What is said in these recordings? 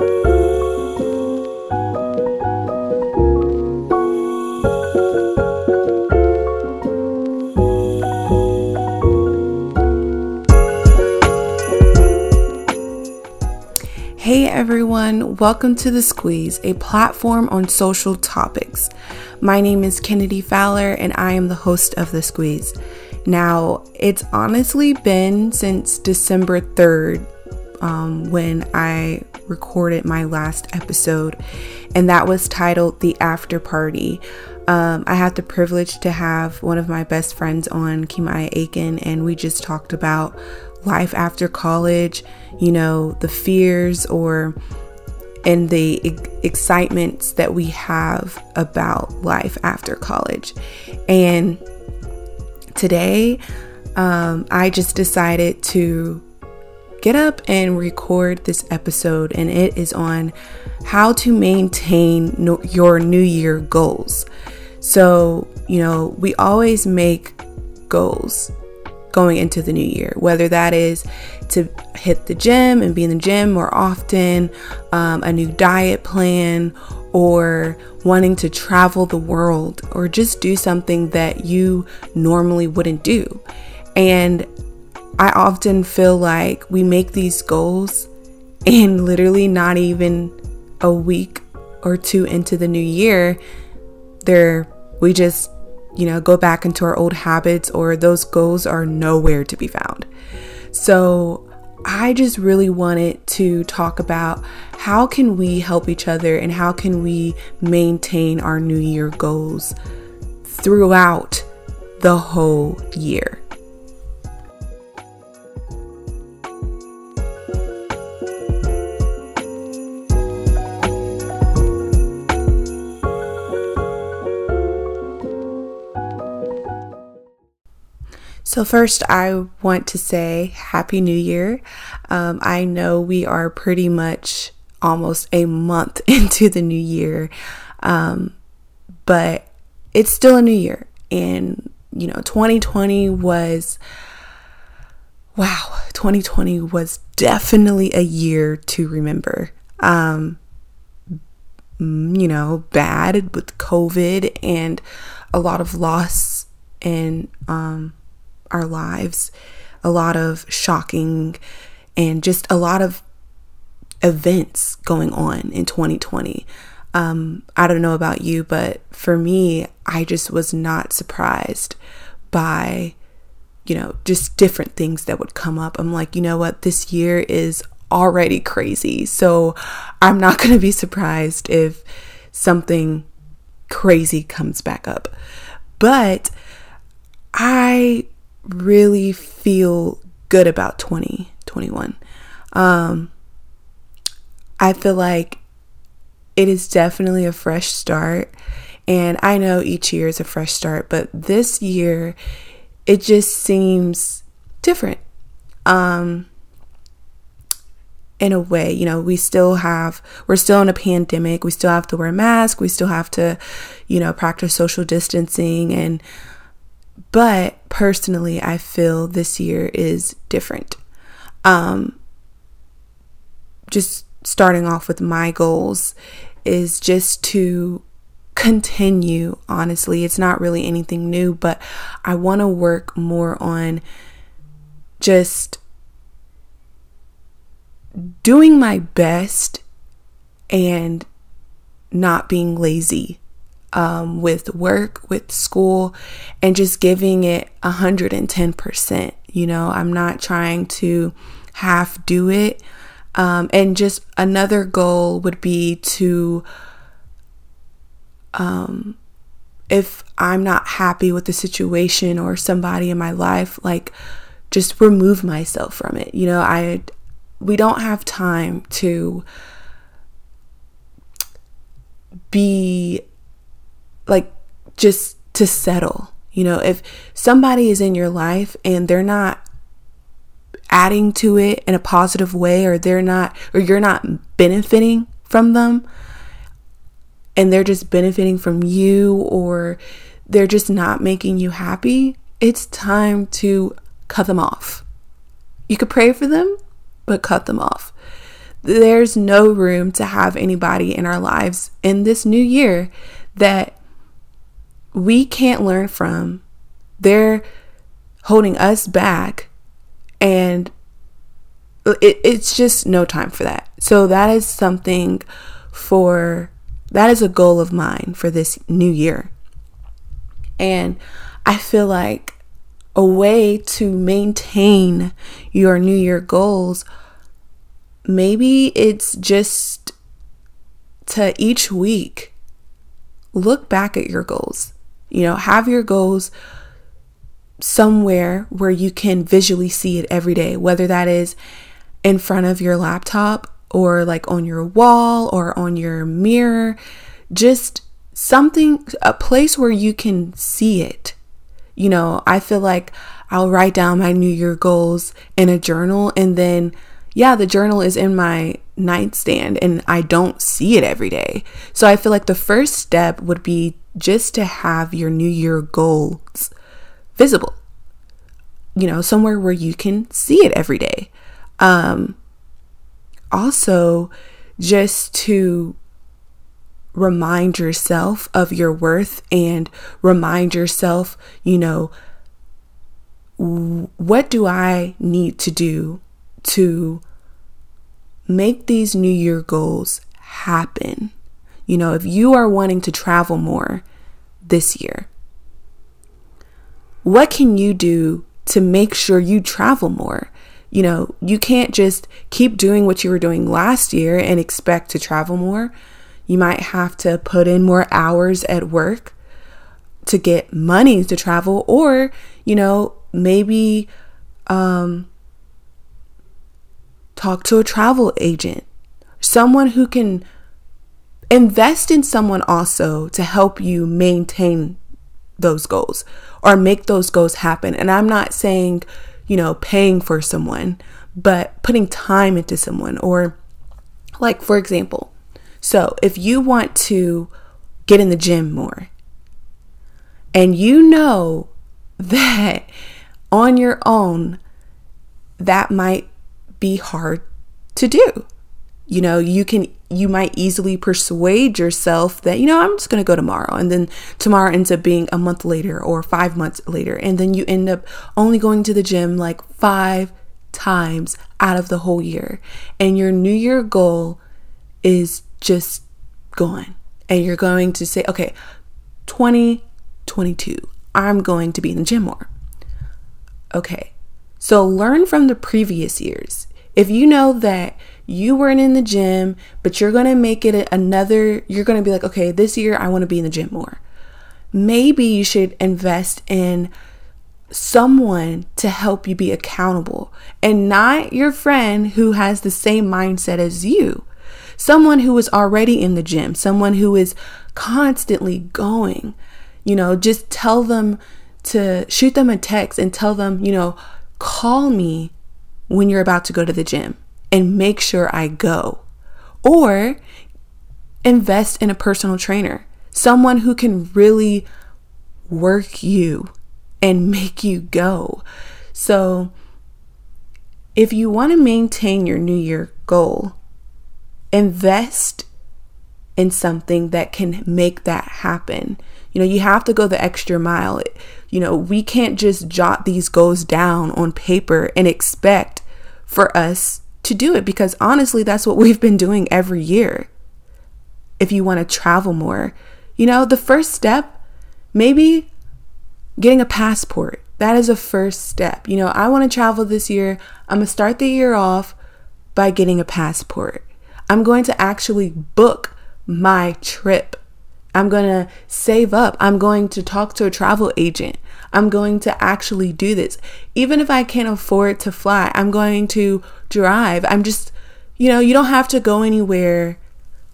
Hey everyone, welcome to The Squeeze, a platform on social topics. My name is Kennedy Fowler and I am the host of The Squeeze. Now, it's honestly been since December 3rd um, when I recorded my last episode, and that was titled The After Party. Um, I had the privilege to have one of my best friends on, Kimaya Aiken, and we just talked about life after college, you know, the fears or and the excitements that we have about life after college. And today, um, I just decided to get up and record this episode, and it is on how to maintain no- your New Year goals. So, you know, we always make goals going into the new year, whether that is to hit the gym and be in the gym more often, um, a new diet plan, or wanting to travel the world, or just do something that you normally wouldn't do. And I often feel like we make these goals and literally not even a week or two into the new year, there we just you know, go back into our old habits or those goals are nowhere to be found. So, I just really wanted to talk about how can we help each other and how can we maintain our new year goals throughout the whole year. So, first, I want to say Happy New Year. Um, I know we are pretty much almost a month into the new year, um, but it's still a new year. And, you know, 2020 was, wow, 2020 was definitely a year to remember. Um, you know, bad with COVID and a lot of loss and, um, our lives, a lot of shocking and just a lot of events going on in 2020. Um, I don't know about you, but for me, I just was not surprised by, you know, just different things that would come up. I'm like, you know what, this year is already crazy. So I'm not going to be surprised if something crazy comes back up. But I really feel good about 2021. Um, I feel like it is definitely a fresh start. And I know each year is a fresh start, but this year it just seems different. Um, in a way, you know, we still have, we're still in a pandemic. We still have to wear masks. We still have to, you know, practice social distancing and but personally, I feel this year is different. Um, just starting off with my goals is just to continue. Honestly, it's not really anything new, but I want to work more on just doing my best and not being lazy um, with work, with school, and just giving it 110%. You know, I'm not trying to half do it. Um, and just another goal would be to, um, if I'm not happy with the situation or somebody in my life, like just remove myself from it. You know, I, we don't have time to be like just to settle. You know, if somebody is in your life and they're not adding to it in a positive way or they're not or you're not benefiting from them and they're just benefiting from you or they're just not making you happy, it's time to cut them off. You could pray for them, but cut them off. there's no room to have anybody in our lives in this new year that we can't learn from. They're holding us back, and it, it's just no time for that. So, that is something for that is a goal of mine for this new year. And I feel like a way to maintain your new year goals maybe it's just to each week look back at your goals. You know, have your goals somewhere where you can visually see it every day, whether that is in front of your laptop or like on your wall or on your mirror. Just something, a place where you can see it. You know, I feel like I'll write down my New Year goals in a journal and then yeah, the journal is in my nightstand and I don't see it every day. So I feel like the first step would be just to have your New Year goals visible, you know, somewhere where you can see it every day. Um, also, just to remind yourself of your worth and remind yourself, you know, what do I need to do to make these New Year goals happen. You know, if you are wanting to travel more this year, what can you do to make sure you travel more? You know, you can't just keep doing what you were doing last year and expect to travel more. You might have to put in more hours at work to get money to travel, or, you know, maybe um, talk to a travel agent, someone who can invest in someone also to help you maintain those goals or make those goals happen. And I'm not saying, you know, paying for someone, but putting time into someone or like for example, so if you want to get in the gym more and you know that on your own that might be hard to do. You know, you can you might easily persuade yourself that, you know, I'm just going to go tomorrow. And then tomorrow ends up being a month later or 5 months later, and then you end up only going to the gym like 5 times out of the whole year. And your new year goal is just gone. And you're going to say, okay, 2022, I'm going to be in the gym more. Okay. So learn from the previous years. If you know that you weren't in the gym, but you're going to make it another, you're going to be like, okay, this year I want to be in the gym more. Maybe you should invest in someone to help you be accountable and not your friend who has the same mindset as you. Someone who is already in the gym, someone who is constantly going. You know, just tell them to shoot them a text and tell them, you know, call me when you're about to go to the gym and make sure I go. Or invest in a personal trainer, someone who can really work you and make you go. So, if you want to maintain your New Year goal, invest in something that can make that happen. You know, you have to go the extra mile. You know, we can't just jot these goals down on paper and expect for us to do it because honestly, that's what we've been doing every year. If you want to travel more, you know, the first step, maybe getting a passport. That is a first step. You know, I want to travel this year. I'm going to start the year off by getting a passport. I'm going to actually book my trip. I'm going to save up. I'm going to talk to a travel agent. I'm going to actually do this. Even if I can't afford to fly, I'm going to drive. I'm just, you know, you don't have to go anywhere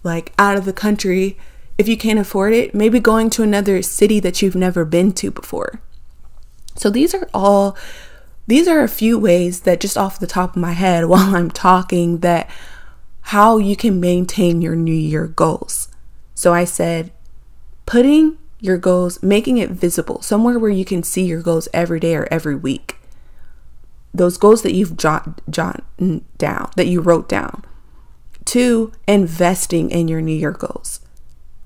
like out of the country if you can't afford it. Maybe going to another city that you've never been to before. So these are all these are a few ways that just off the top of my head while I'm talking that how you can maintain your new year goals. So I said putting your goals, making it visible, somewhere where you can see your goals every day or every week. Those goals that you've jot, jot down, that you wrote down. Two, investing in your New Year goals.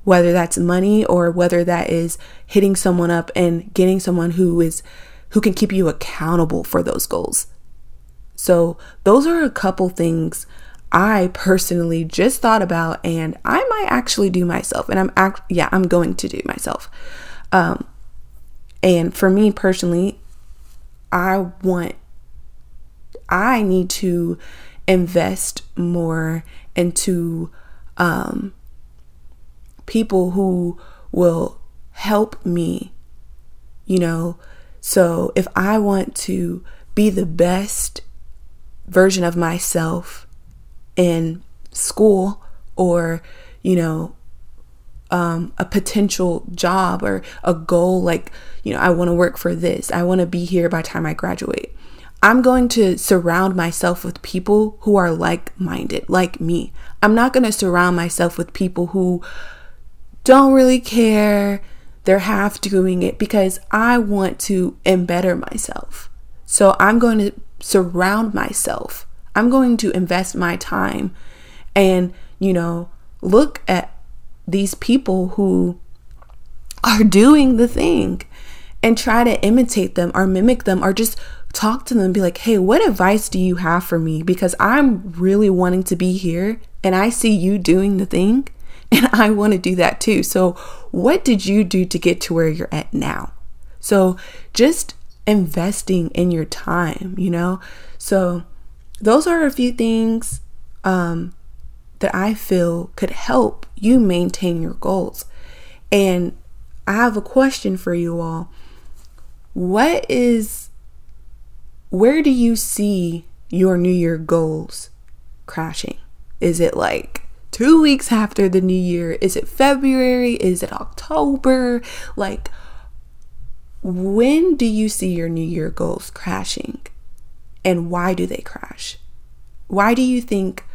Whether that's money or whether that is hitting someone up and getting someone who is who can keep you accountable for those goals. So, those are a couple things I personally just thought about and I might actually do myself and I'm act yeah, I'm going to do myself. Um and for me personally, I want I need to invest more into um people who will help me, you know. So if I want to be the best version of myself in school or, you know, um, a potential job or a goal like, you know, I want to work for this. I want to be here by time I graduate. I'm going to surround myself with people who are like minded, like me. I'm not going to surround myself with people who don't really care. They're half doing it because I want to embetter myself. So I'm going to surround myself. I'm going to invest my time and, you know, look at these people who are doing the thing and try to imitate them or mimic them or just talk to them and be like, hey, what advice do you have for me? Because I'm really wanting to be here and I see you doing the thing and I want to do that too. So, what did you do to get to where you're at now? So, just investing in your time, you know? So, those are a few things um, that I feel could help you maintain your goals. And I have a question for you all. What is, where do you see your New Year goals crashing? Is it like two weeks after the New Year? Is it February? Is it October? Like, when do you see your New Year goals crashing? And why do they crash? Why do you think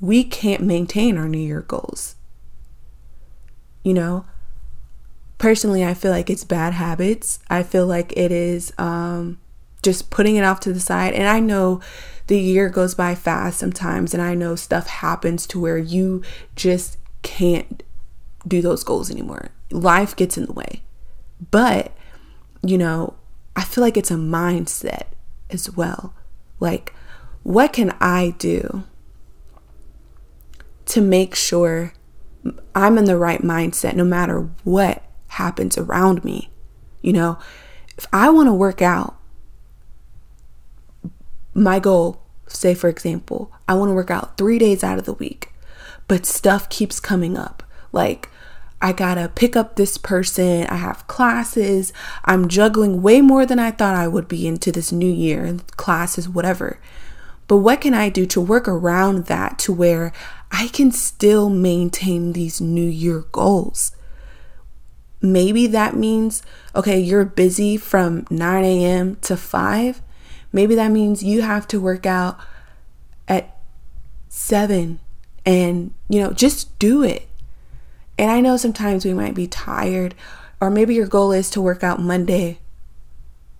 we can't maintain our New Year goals. You know, personally, I feel like it's bad habits. I feel like it is um, just putting it off to the side. And I know the year goes by fast sometimes, and I know stuff happens to where you just can't do those goals anymore. Life gets in the way. But, you know, I feel like it's a mindset as well. Like, what can I do to make sure I'm in the right mindset no matter what happens around me. You know, if I want to work out, my goal, say for example, I want to work out three days out of the week, but stuff keeps coming up. Like, I gotta pick up this person, I have classes, I'm juggling way more than I thought I would be into this new year, classes, whatever. But what can I do to work around that to where I can still maintain these New Year goals. Maybe that means, okay, you're busy from 9 a.m. to 5. Maybe that means you have to work out at 7 and, you know, just do it. And I know sometimes we might be tired, or maybe your goal is to work out Monday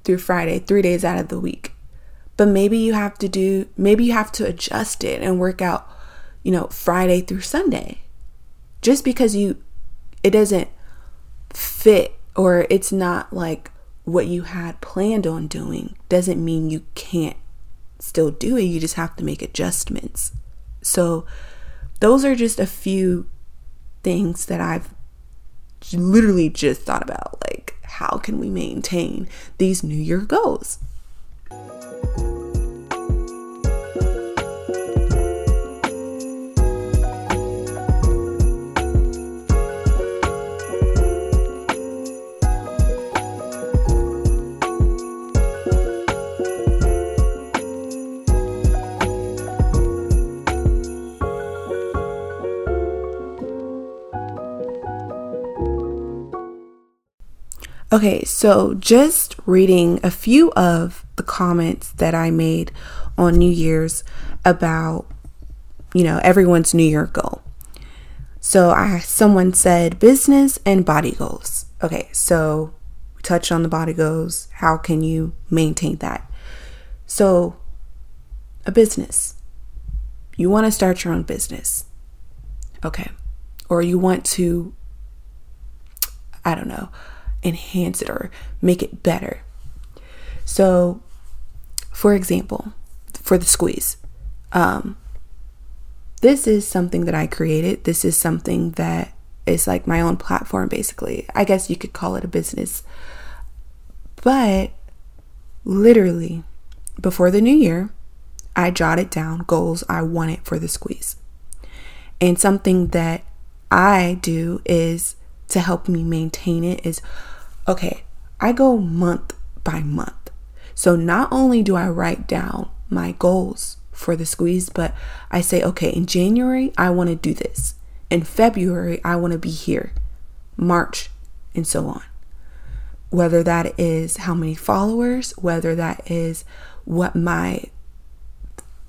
through Friday, three days out of the week. But maybe you have to do, maybe you have to adjust it and work out you know, Friday through Sunday. Just because you it doesn't fit or it's not like what you had planned on doing doesn't mean you can't still do it. You just have to make adjustments. So those are just a few things that I've literally just thought about like how can we maintain these new year goals? Okay, so just reading a few of the comments that I made on New Year's about, you know, everyone's New Year goal. So I someone said business and body goals. Okay, so we touched on the body goals. How can you maintain that? So a business. you want to start your own business. Okay. Or you want to, I don't know, enhance it or make it better. So, for example, for the squeeze, um, this is something that I created. This is something that is like my own platform, basically. I guess you could call it a business. But literally, before the new year, I jotted down goals I wanted for the squeeze. And something that I do is to help me maintain it is okay, I go month by month. So not only do I write down my goals for the squeeze, but I say, okay, in January, I want to do this. In February, I want to be here. March, and so on. Whether that is how many followers, whether that is what my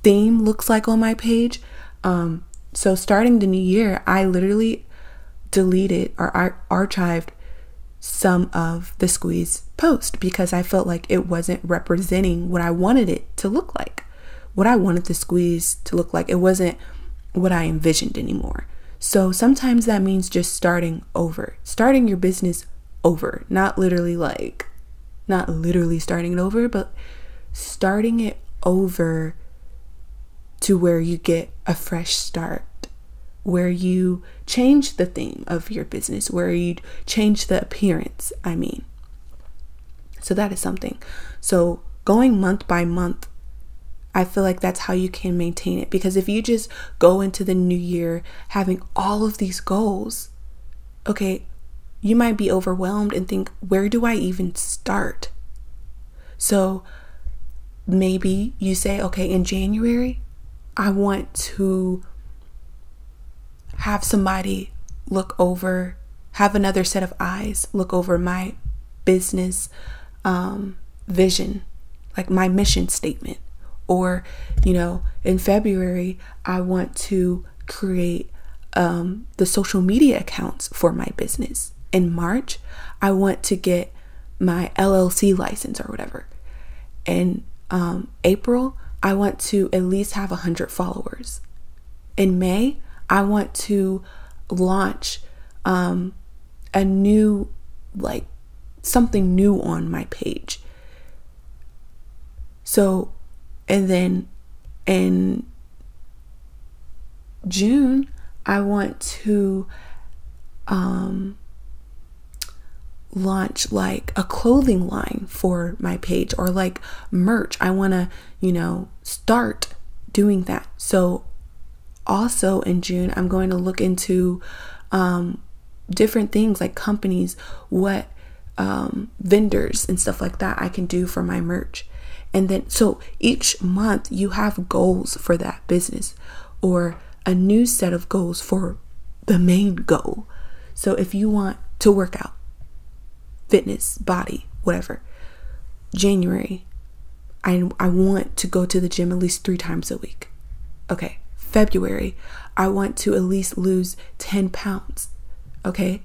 theme looks like on my page. Um, so starting the new year, I literally deleted or ar- archived some of the squeeze post because I felt like it wasn't representing what I wanted it to look like. What I wanted the squeeze to look like. It wasn't what I envisioned anymore. So sometimes that means just starting over, starting your business over, not literally like, not literally starting it over, but starting it over to where you get a fresh start, where you change the theme of your business, where you change the appearance, I mean. So that is something. So going month by month, I feel like that's how you can maintain it. Because if you just go into the new year having all of these goals, okay, you might be overwhelmed and think, where do I even start? So maybe you say, okay, in January, I want to have somebody look over, have another set of eyes look over my business um, vision, like my mission statement. Or, you know, in February, I want to create um, the social media accounts for my business. In March, I want to get my LLC license or whatever. In um, April, I want to at least have 100 followers. In May, I want to launch um, a new, like, something new on my page. So, and then in June, I want to um, launch like a clothing line for my page or like merch. I want to, you know, start doing that. So, also in June, I'm going to look into um, different things like companies, what um, vendors and stuff like that I can do for my merch. And then, so each month you have goals for that business or a new set of goals for the main goal. So if you want to work out, fitness, body, whatever. January, I, I want to go to the gym at least three times a week. Okay. February, I want to at least lose 10 pounds. Okay.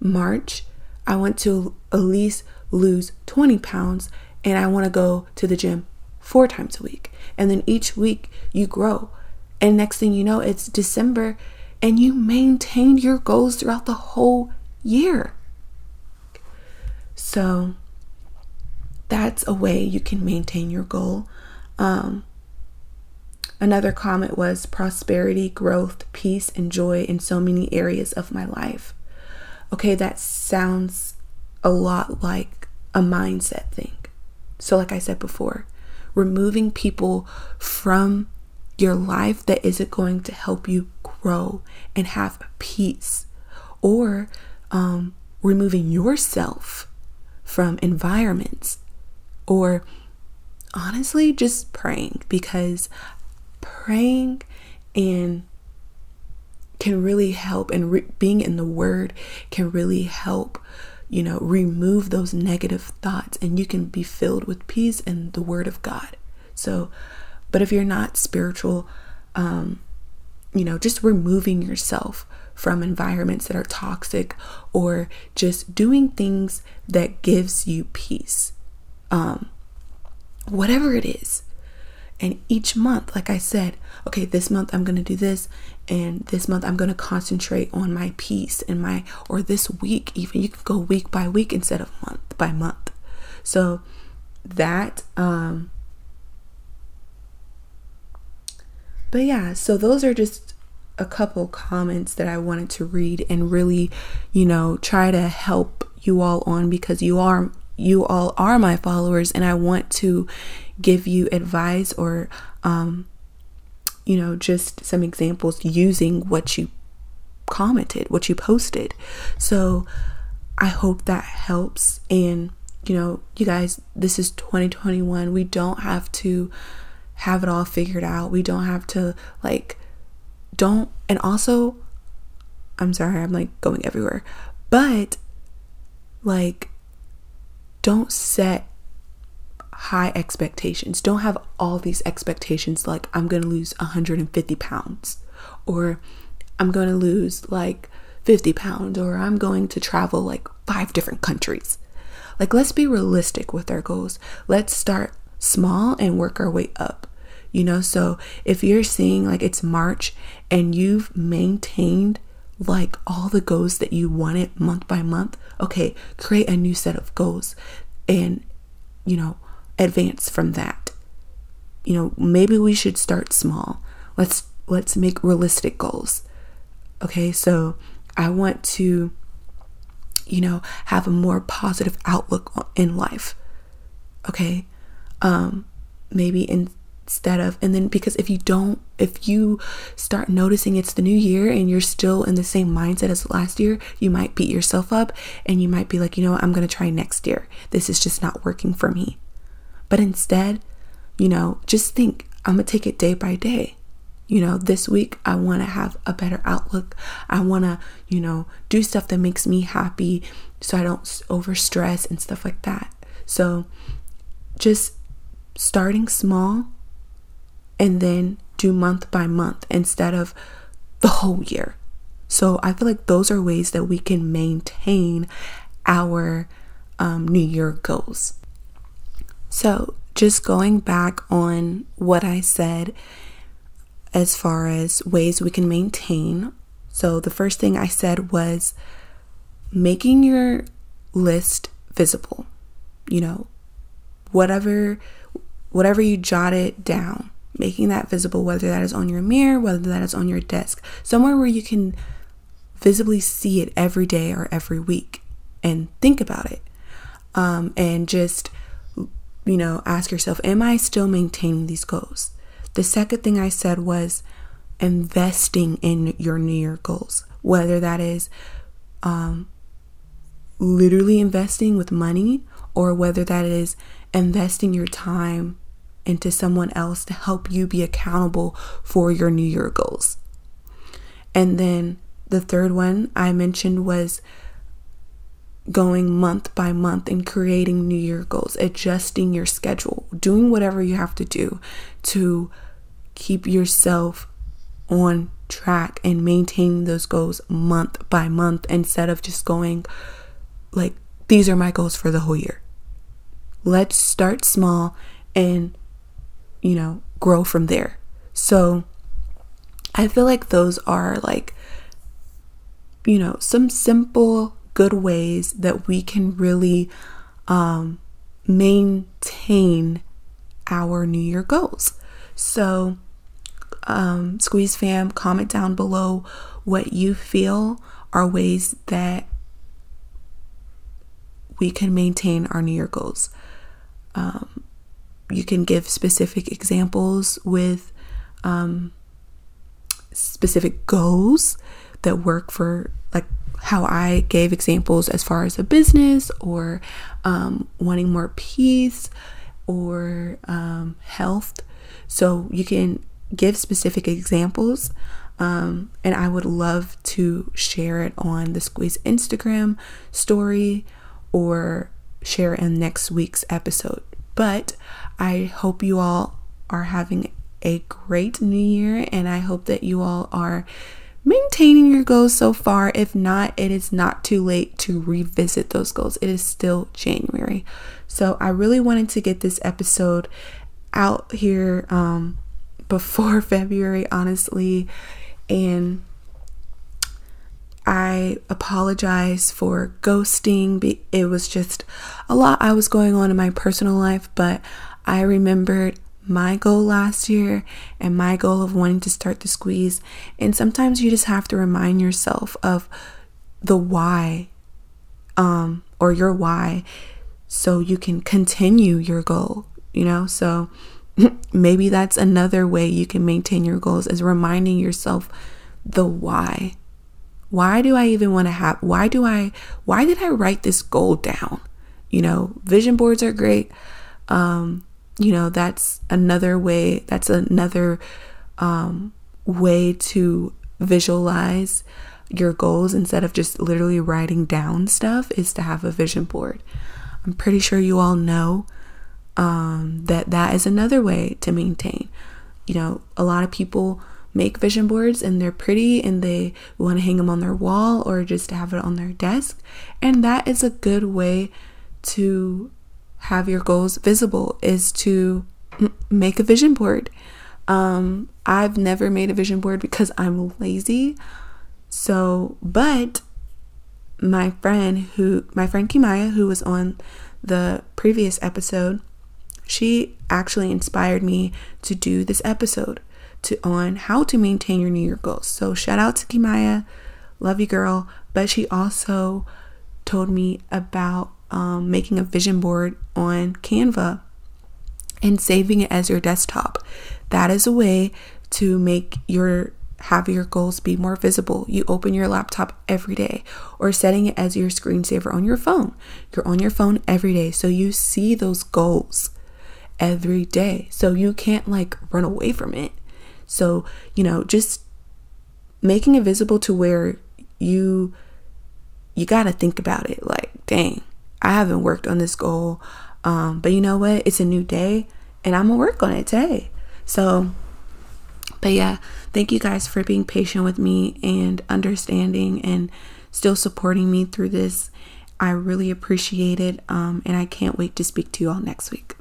March, I want to at least lose 20 pounds and I want to go to the gym four times a week. And then each week you grow. And next thing you know, it's December and you maintained your goals throughout the whole year. So that's a way you can maintain your goal. Um, another comment was prosperity, growth, peace, and joy in so many areas of my life. Okay, that sounds a lot like a mindset thing. So, like I said before, removing people from your life that isn't going to help you grow and have peace, or um, removing yourself from environments or honestly just praying because praying and can really help and re- being in the word can really help you know remove those negative thoughts and you can be filled with peace and the word of god. So but if you're not spiritual um you know just removing yourself from environments that are toxic or just doing things that gives you peace um, whatever it is And each month, like I said, okay, this month I'm going to do this, and this month I'm going to concentrate on my peace and my, or this week, even you can go week by week instead of month by month. So that, um, but yeah, so those are just a couple comments that I wanted to read and really, you know, try to help you all on because you are you all are my followers and I want to give you advice or um you know, just some examples using what you commented, what you posted. So I hope that helps and you know, you guys, this is 2021. We don't have to have it all figured out. We don't have to like don't and also I'm sorry, I'm like going everywhere. But like don't set high expectations. Don't have all these expectations like I'm going to lose 150 pounds or I'm going to lose like 50 pounds or I'm going to travel like five different countries. Like, let's be realistic with our goals. Let's start small and work our way up. You know, so if you're seeing like it's March and you've maintained like all the goals that you wanted month by month, okay, create a new set of goals and, you know, advance from that. You know, maybe we should start small. Let's let's make realistic goals. Okay? So, I want to you know, have a more positive outlook in life. Okay? Um maybe in instead of and then because if you don't if you start noticing it's the new year and you're still in the same mindset as last year you might beat yourself up and you might be like you know what, i'm going to try next year this is just not working for me but instead you know just think i'm going to take it day by day you know this week i want to have a better outlook i want to you know do stuff that makes me happy so i don't over stress and stuff like that so just starting small and then do month by month instead of the whole year. So I feel like those are ways that we can maintain our um, New Year goals. So just going back on what I said as far as ways we can maintain. So the first thing I said was making your list visible. You know, whatever whatever you jot it down making that visible, whether that is on your mirror, whether that is on your desk, somewhere where you can visibly see it every day or every week and think about it. Um, and just, you know, ask yourself, am I still maintaining these goals? The second thing I said was investing in your New Year goals, whether that is um, literally investing with money or whether that is investing your time into someone else to help you be accountable for your New Year goals. And then the third one I mentioned was going month by month and creating New Year goals, adjusting your schedule, doing whatever you have to do to keep yourself on track and maintaining those goals month by month instead of just going like, these are my goals for the whole year. Let's start small and you know, grow from there. So I feel like those are like, you know, some simple, good ways that we can really um, maintain our New Year goals. So, um, Squeeze Fam, comment down below what you feel are ways that we can maintain our New Year goals. Um, you can give specific examples with um, specific goals that work for like how I gave examples as far as a business or um, wanting more peace or um, health. So you can give specific examples. Um, and I would love to share it on the Squeeze Instagram story or share in next week's episode. But I hope you all are having a great new year and I hope that you all are maintaining your goals so far. If not, it is not too late to revisit those goals. It is still January. So I really wanted to get this episode out here um, before February, honestly, and I apologize for ghosting. It was just a lot I was going on in my personal life, but I remembered my goal last year and my goal of wanting to start the squeeze. And sometimes you just have to remind yourself of the why um or your why so you can continue your goal, you know? So maybe that's another way you can maintain your goals is reminding yourself the why. Why do I even want to have why do I why did I write this goal down? You know, vision boards are great. Um, you know, that's another way, that's another um way to visualize your goals instead of just literally writing down stuff is to have a vision board. I'm pretty sure you all know um, that that is another way to maintain. You know, a lot of people make vision boards and they're pretty and they want to hang them on their wall or just have it on their desk. And that is a good way to have your goals visible is to m- make a vision board. Um, I've never made a vision board because I'm lazy. So, but my friend who, my friend Kimaya, who was on the previous episode, she actually inspired me to do this episode to on how to maintain your New Year goals. So shout out to Kimaya, love you girl. But she also told me about um, making a vision board on Canva and saving it as your desktop. That is a way to make your have your goals be more visible. You open your laptop every day or setting it as your screensaver on your phone. You're on your phone every day, so you see those goals every day. So you can't like run away from it. So, you know, just making it visible to where you you got to think about it like, dang, I haven't worked on this goal. Um, but you know what? It's a new day and I'm to work on it today. So, but yeah, thank you guys for being patient with me and understanding and still supporting me through this. I really appreciate it. Um, and I can't wait to speak to you all next week.